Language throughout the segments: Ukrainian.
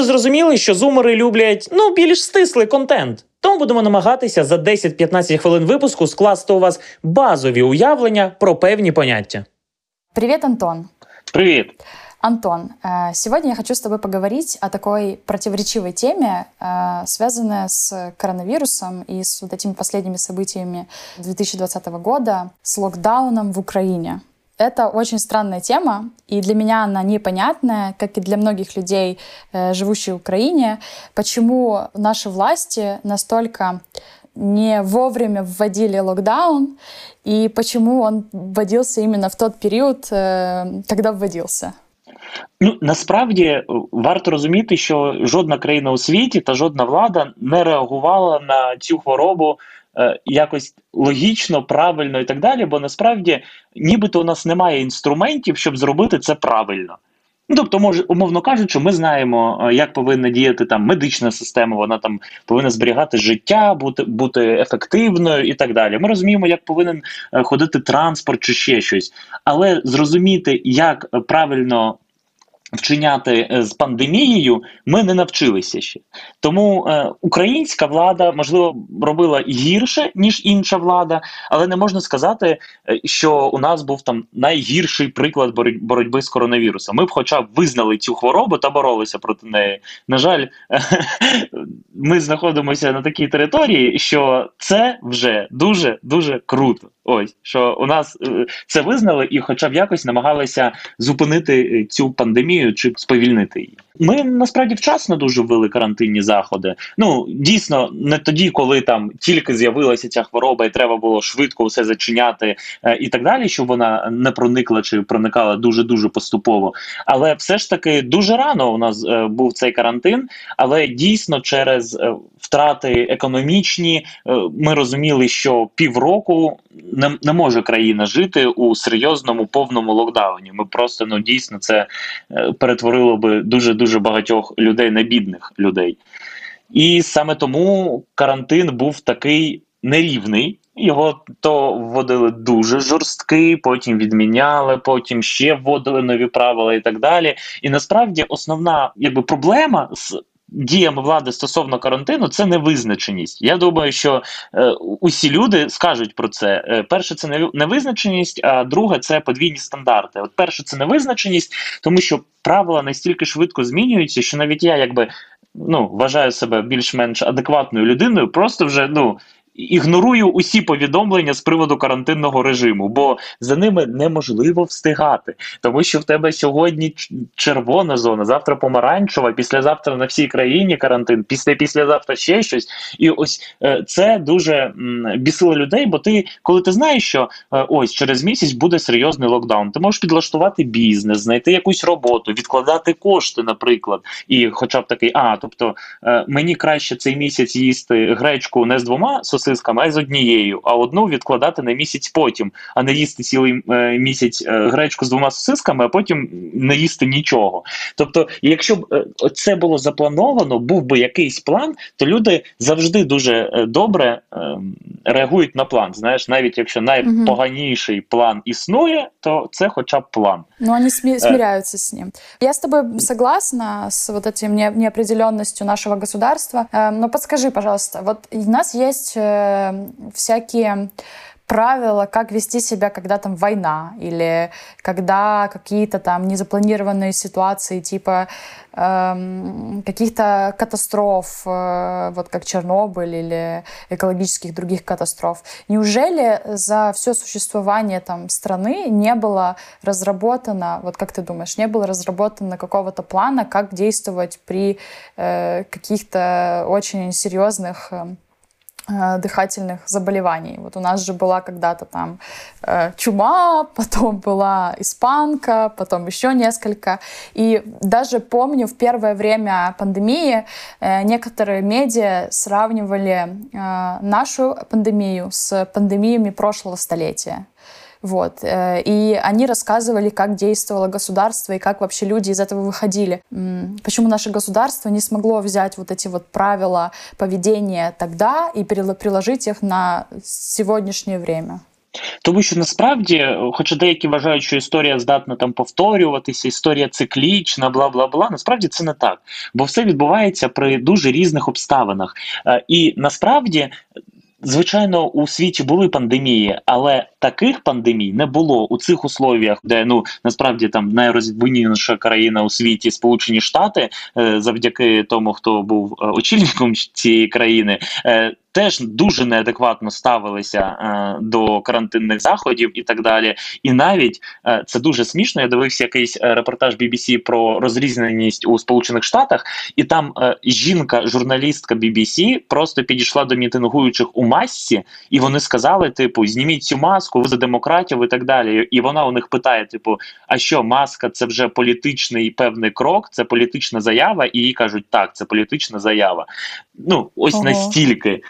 буде зрозуміло, що зумери люблять ну більш стислий контент. Тому будемо намагатися за 10-15 хвилин випуску скласти у вас базові уявлення про певні поняття. Привет, Антон. Привіт. Антон, э, сегодня я хочу с тобой поговорить о такой противоречивой теме, э, связанной с коронавирусом и с вот этими последними событиями 2020 года, с локдауном в Украине. Это очень странная тема, и для меня она непонятная, как и для многих людей, э, живущих в Украине, почему наши власти настолько не вовремя вводили локдаун, и почему он вводился именно в тот период, когда вводился. Ну насправді е, варто розуміти, що жодна країна у світі та жодна влада не реагувала на цю хворобу е, якось логічно, правильно і так далі. Бо насправді, нібито у нас немає інструментів, щоб зробити це правильно. Ну, тобто, може, умовно кажучи, ми знаємо, е, як повинна діяти там медична система, вона там повинна зберігати життя, бути бути ефективною і так далі. Ми розуміємо, як повинен е, ходити транспорт чи ще щось, але зрозуміти, як правильно вчиняти е, з пандемією, ми не навчилися ще. Тому е, українська влада можливо робила гірше ніж інша влада, але не можна сказати, е, що у нас був там найгірший приклад боротьби з коронавірусом. Ми б, хоча б визнали цю хворобу та боролися проти неї. На жаль, ми знаходимося на такій території, що це вже дуже дуже круто. Ось що у нас е, це визнали, і, хоча б якось намагалися зупинити е, цю пандемію чи сповільнити її. Ми насправді вчасно дуже ввели карантинні заходи. Ну дійсно, не тоді, коли там тільки з'явилася ця хвороба, і треба було швидко все зачиняти е, і так далі, щоб вона не проникла чи проникала дуже дуже поступово. Але все ж таки дуже рано у нас був цей карантин. Але дійсно, через втрати економічні, ми розуміли, що півроку не, не може країна жити у серйозному повному локдауні. Ми просто ну дійсно це е, перетворило би дуже дуже багатьох людей на бідних людей. І саме тому карантин був такий нерівний. Його то вводили дуже жорсткий, потім відміняли, потім ще вводили нові правила і так далі. І насправді основна якби проблема з діями влади стосовно карантину це невизначеність. Я думаю, що е, усі люди скажуть про це. Е, перше, це невизначеність, а друге це подвійні стандарти. От перше, це невизначеність, тому що правила настільки швидко змінюються, що навіть я якби. Ну, вважаю себе більш-менш адекватною людиною, просто вже ну ігнорую усі повідомлення з приводу карантинного режиму, бо за ними неможливо встигати, тому що в тебе сьогодні червона зона, завтра помаранчева, післязавтра на всій країні карантин, після післязавтра ще щось. І ось е, це дуже бісило людей. Бо ти, коли ти знаєш, що е, ось через місяць буде серйозний локдаун, ти можеш підлаштувати бізнес, знайти якусь роботу, відкладати кошти, наприклад, і, хоча б такий, а тобто е, мені краще цей місяць їсти гречку не з двома сосисками, а й з однією, а одну відкладати на місяць потім, а не їсти цілий е, місяць е, гречку з двома сосисками, а потім не їсти нічого. Тобто, якщо б е, це було заплановано, був би якийсь план, то люди завжди дуже добре е, реагують на план. Знаєш, навіть якщо найпоганіший план існує, то це хоча б план. Ну, вони смі- смиряются с ним. Я с тобой согласна с вот этим не- неопределенностью нашего государства. Но подскажи, пожалуйста, вот у нас есть всякие правила, как вести себя, когда там война или когда какие-то там незапланированные ситуации типа э, каких-то катастроф, э, вот как Чернобыль или экологических других катастроф. Неужели за все существование там страны не было разработано, вот как ты думаешь, не было разработано какого-то плана, как действовать при э, каких-то очень серьезных э, Э, дыхательных заболеваний. Вот у нас же была когда-то там э, чума, потом была испанка, потом еще несколько. И даже помню, в первое время пандемии э, некоторые медиа сравнивали нашу пандемию с пандемиями прошлого столетия. Вот. Э, и они рассказывали, как действовало государство и как вообще люди из этого выходили. Почему наше государство не смогло взять вот эти вот правила поведения тогда и приложить их на сегодняшнее время? Тому що насправді, хоча деякі вважають, що історія здатна там повторюватися, історія циклічна, бла бла бла. Насправді це не так, бо все відбувається при дуже різних обставинах. Е, і насправді Звичайно, у світі були пандемії, але таких пандемій не було. У цих условіях, де ну насправді там найрозвиненіша країна у світі, Сполучені Штати, е, завдяки тому, хто був е, очільником цієї країни, е, теж дуже неадекватно ставилися е, до карантинних заходів і так далі. І навіть е, це дуже смішно. Я дивився якийсь е, репортаж BBC про розрізненість у Сполучених Штатах, і там е, жінка, журналістка BBC, просто підійшла до мітингуючих у масці, і вони сказали: типу, зніміть цю маску, ви за демократів і так далі. І вона у них питає: типу, а що маска це вже політичний певний крок, це політична заява, і їй кажуть, так, це політична заява. Ну ось Ого. настільки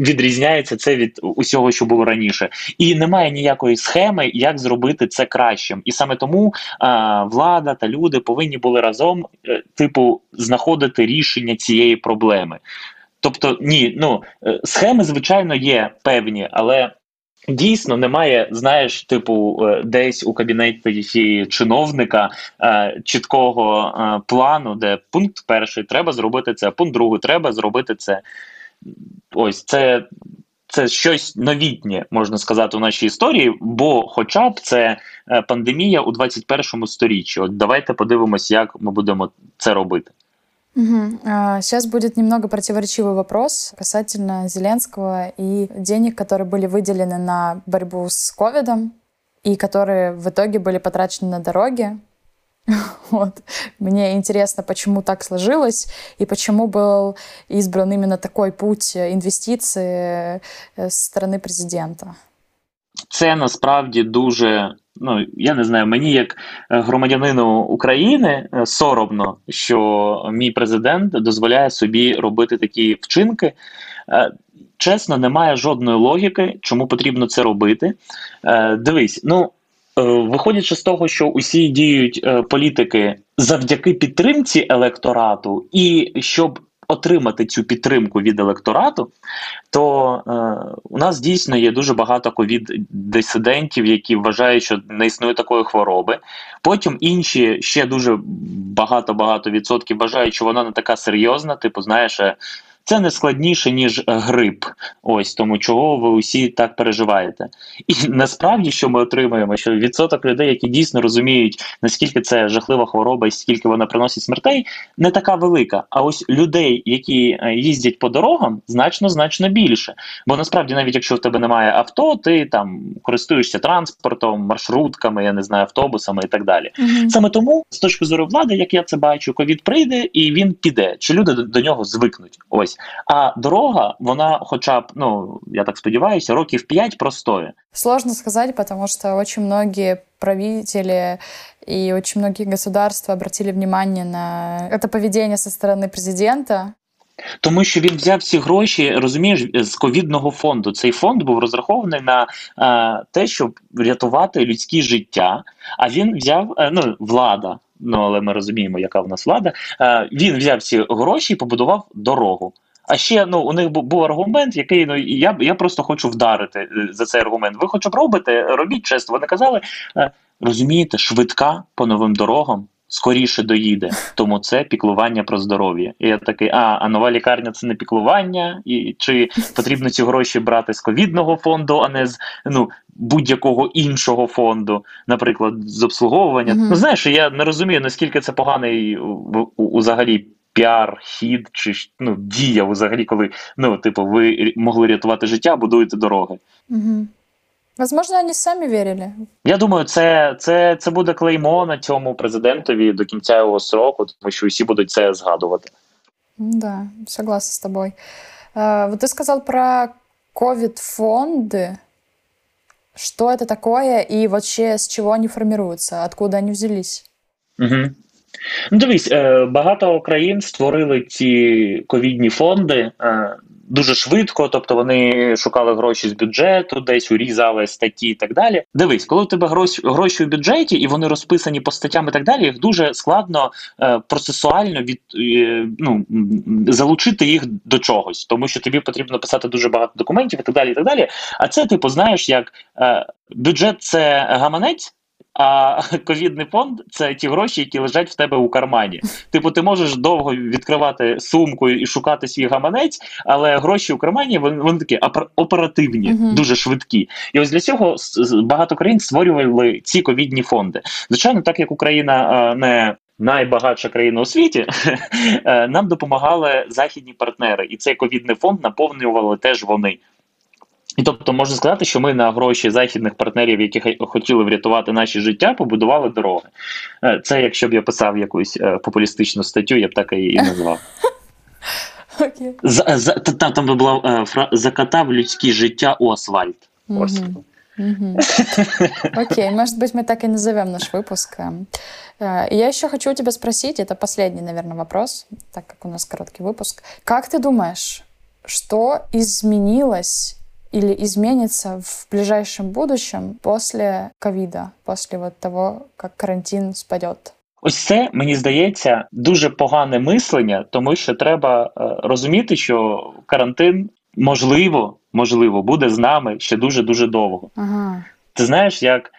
відрізняється це від усього, що було раніше, і немає ніякої схеми, як зробити це кращим. І саме тому е, влада та люди повинні були разом, е, типу, знаходити рішення цієї проблеми. Тобто, ні, ну е, схеми, звичайно, є певні, але. Дійсно, немає, знаєш, типу, е, десь у кабінеті чиновника е, чіткого е, плану, де пункт перший треба зробити це, пункт другий треба зробити це Ось це, це щось новітнє, можна сказати, у нашій історії, бо, хоча б це е, пандемія у 21 сторіччі. От давайте подивимось, як ми будемо це робити. Мгм. А, Сейчас будет немного противоречивый вопрос касательно Зеленского и денег, которые были выделены на борьбу с ковидом и которые в итоге были потрачены на дороги. Вот. Мне интересно, почему так сложилось и почему был избран именно такой путь инвестиций э, с стороны президента. Це насправді дуже. Ну я не знаю, мені як е, громадянину України е, соромно, що мій президент дозволяє собі робити такі вчинки. Е, Чесно, немає жодної логіки, чому потрібно це робити. Е, Дивись, ну е, виходячи з того, що усі діють е, політики завдяки підтримці електорату, і щоб отримати цю підтримку від електорату, то е, у нас дійсно є дуже багато ковід-дисидентів, які вважають, що не існує такої хвороби. Потім інші ще дуже багато-багато відсотків вважають, що вона не така серйозна. Типу, знаєш, е, це не складніше, ніж грип. Ось тому, чого ви усі так переживаєте. І насправді, що ми отримуємо, що відсоток людей, які дійсно розуміють, наскільки це жахлива хвороба і скільки вона приносить смертей, не така велика. А ось людей, які е, їздять по дорогам, значно значно більше. Бо насправді, навіть якщо в тебе немає авто, ти там користуєшся транспортом, маршрутками, я не знаю, автобусами і так далі. Мгм. Саме тому, з точки зору влади, як я це бачу, ковід прийде і він піде. Чи люди до нього звикнуть? Ось а дорога, вона, хоча б, ну я так сподіваюся, років 5 простоє. Сложно сказать, потому что очень многие правители и очень многие государства обратили внимание на это поведение со стороны президента. Тому що він взяв ці гроші, розумієш, з ковідного фонду. Цей фонд був розрахований на е, те, щоб врятувати людські життя. А він взяв е, ну влада. Ну але ми розуміємо, яка в нас влада. Е, він взяв ці гроші і побудував дорогу. А ще ну у них був аргумент, який ну я я просто хочу вдарити е, за цей аргумент. Ви хоча б робите, робіть чесно. Вони казали, е, розумієте, швидка по новим дорогам скоріше доїде, тому це піклування про здоров'я. І я такий, а, а нова лікарня це не піклування, і чи потрібно ці гроші брати з ковідного фонду, а не з ну будь-якого іншого фонду, наприклад, з обслуговування. Мгм. Ну знаєш, я не розумію, наскільки це поганий взагалі Піар, хід чи ж, ну, дія взагалі, коли ну, типу, ви рі- могли рятувати життя, будуєте дороги. Мгм. Возможно, они сами верили. Я думаю, це, це, це буде клеймо на цьому президентові до кінця його сроку, тому що всі будуть це згадувати. М, Да, согласна с тобой. А, Вот ты сказал про ковид-фонды. Что это такое и вообще с чего они формируются? Откуда они взялись? Угу. Ну, дивись, е, багато країн створили ці ковідні фонди е, дуже швидко, тобто вони шукали гроші з бюджету, десь урізали статті і так далі. Дивись, коли у тебе гроші в бюджеті і вони розписані по статтям і так далі, їх дуже складно е, процесуально від ну залучити їх до чогось, тому що тобі потрібно писати дуже багато документів і так далі. І так далі. А це типу, знаєш, як бюджет це гаманець. А ковідний фонд це ті гроші, які лежать в тебе у кармані. Типу, ти можеш довго відкривати сумку і шукати свій гаманець, але гроші у кармані вони, вони такі оперативні, uh -huh. дуже швидкі. І ось для цього багато країн створювали ці ковідні фонди. Звичайно, так як Україна не найбагатша країна у світі, нам допомагали західні партнери, і цей ковідний фонд наповнювали теж вони. І тобто можна сказати, що ми на гроші західних партнерів, які хотіли врятувати наші життя, побудували дороги. Е, це якщо б я писав якусь е, популістичну статтю, я б так і назвав. Okay. За, за, там, там би була е, фра закатав людське життя у асфальт. Ось. Окей, может быть, мы так и назовем наш выпуск. Я еще хочу у тебя спросить, это последний, наверное, вопрос, так как у нас короткий выпуск. Как ты думаешь, что изменилось Или изменится в ближайшем будущем после ковида, после вот того, как карантин спадет? Ось це мені здається дуже погане мислення, тому що треба е, розуміти, що карантин можливо, можливо, буде з нами ще дуже дуже довго. Ага. Ти знаєш, як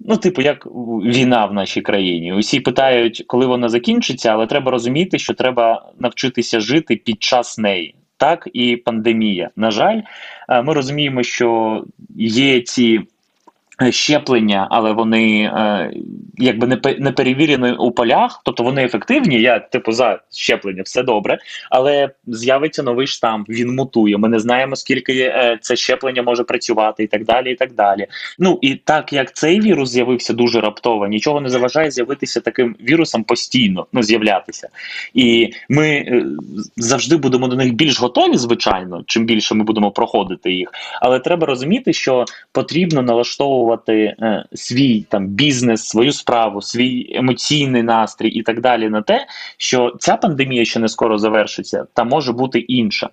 ну, типу, як війна в нашій країні. Усі питають, коли вона закінчиться, але треба розуміти, що треба навчитися жити під час неї так і пандемія. На жаль, е, ми розуміємо, що є ці щеплення, але вони е, якби не не перевірені у полях, тобто вони ефективні. Я типу за щеплення, все добре, але з'явиться новий штам, він мутує. Ми не знаємо, скільки е, це щеплення може працювати, і так далі. І так далі. Ну і так як цей вірус з'явився дуже раптово, нічого не заважає з'явитися таким вірусом постійно, ну з'являтися. І ми е, завжди будемо до них більш готові, звичайно, чим більше ми будемо проходити їх. Але треба розуміти, що потрібно налаштовувати налаштовувати е, свій там бізнес, свою справу, свій емоційний настрій і так далі на те, що ця пандемія ще не скоро завершиться, та може бути інша.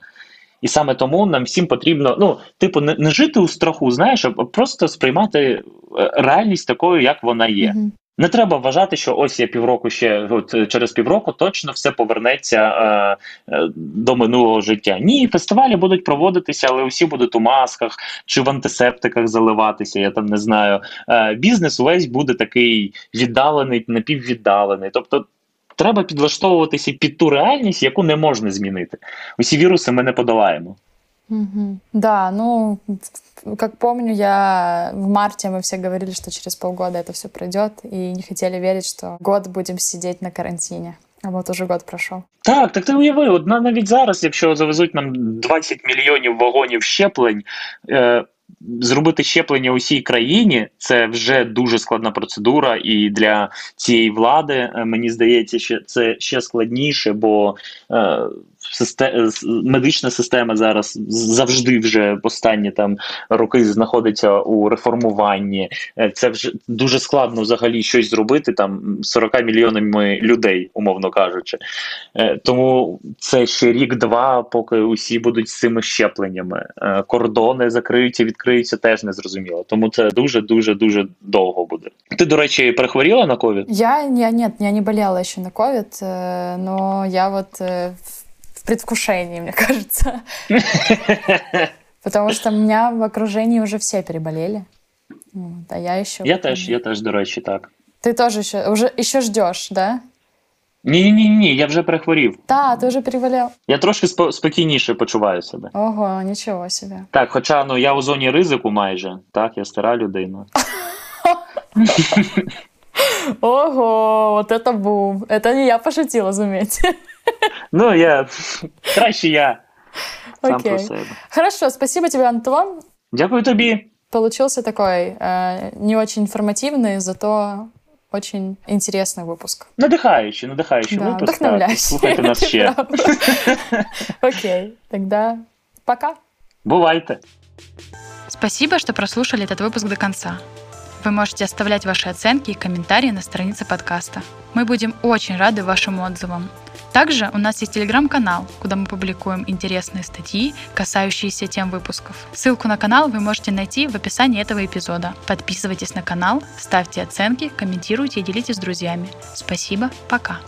І саме тому нам всім потрібно, ну, типу, не, не жити у страху, знаєш, а просто сприймати е, реальність такою, як вона є. Mm -hmm. Не треба вважати, що ось я півроку ще от через півроку точно все повернеться е, е, до минулого життя. Ні, фестивалі будуть проводитися, але усі будуть у масках чи в антисептиках заливатися. Я там не знаю. Е, Бізнес увесь буде такий віддалений, напіввіддалений. Тобто треба підлаштовуватися під ту реальність, яку не можна змінити. Усі віруси ми не подолаємо. Угу. Да, ну, как помню, я в марте мы все говорили, что через полгода это все пройдет, и не хотели верить, что год будем сидеть на карантині. А от уже год пройшов. Так, так ти уяви, от навіть зараз, якщо завезуть нам 20 мільйонів вагонів щеплень, е, зробити щеплення усій країні це вже дуже складна процедура, і для цієї влади е, мені здається, що це ще складніше, бо е, медична система зараз завжди вже останні там роки знаходиться у реформуванні. Е, це вже дуже складно взагалі щось зробити там 40 мільйонами людей, умовно кажучи. Е, тому це ще рік-два, поки усі будуть з цими щепленнями. Е, кордони закриються, відкриються теж не зрозуміло. Тому це дуже дуже дуже довго буде. Ти, до речі, перехворіла на ковід? Я, я нет, я не болела ще на ковід, но я вот в предвкушении, мне кажется. Потому что у меня в окружении уже все переболели. А я еще... Я теж, я теж, до речі, так. Ти теж ще, уже, ще ждеш, да? Ні, ні, ні, я вже перехворів. Так, ти вже переболів. Я трошки спо- спокійніше почуваю себе. Ого, нічого собі. Так, хоча ну я у зоні ризику майже, так, я стара людина. Ого, вот это бум. Это не я пошутила, заметьте. Ну, я краще я сам Окей. Хорошо, спасибо тебе, Антон. Дякую тобі. Получился такой э, не очень информативный, зато очень интересный выпуск. Надихаючий, надихаючий Да, выпуск. вдохновляющий. Слухайте нас Ты ще. Окей, тогда пока. Бувайте. Спасибо, что прослушали этот выпуск до конца. Вы можете оставлять ваши оценки и комментарии на странице подкаста. Мы будем очень рады вашим отзывам. Также у нас есть телеграм-канал, куда мы публикуем интересные статьи, касающиеся тем выпусков. Ссылку на канал вы можете найти в описании этого эпизода. Подписывайтесь на канал, ставьте оценки, комментируйте и делитесь с друзьями. Спасибо, пока.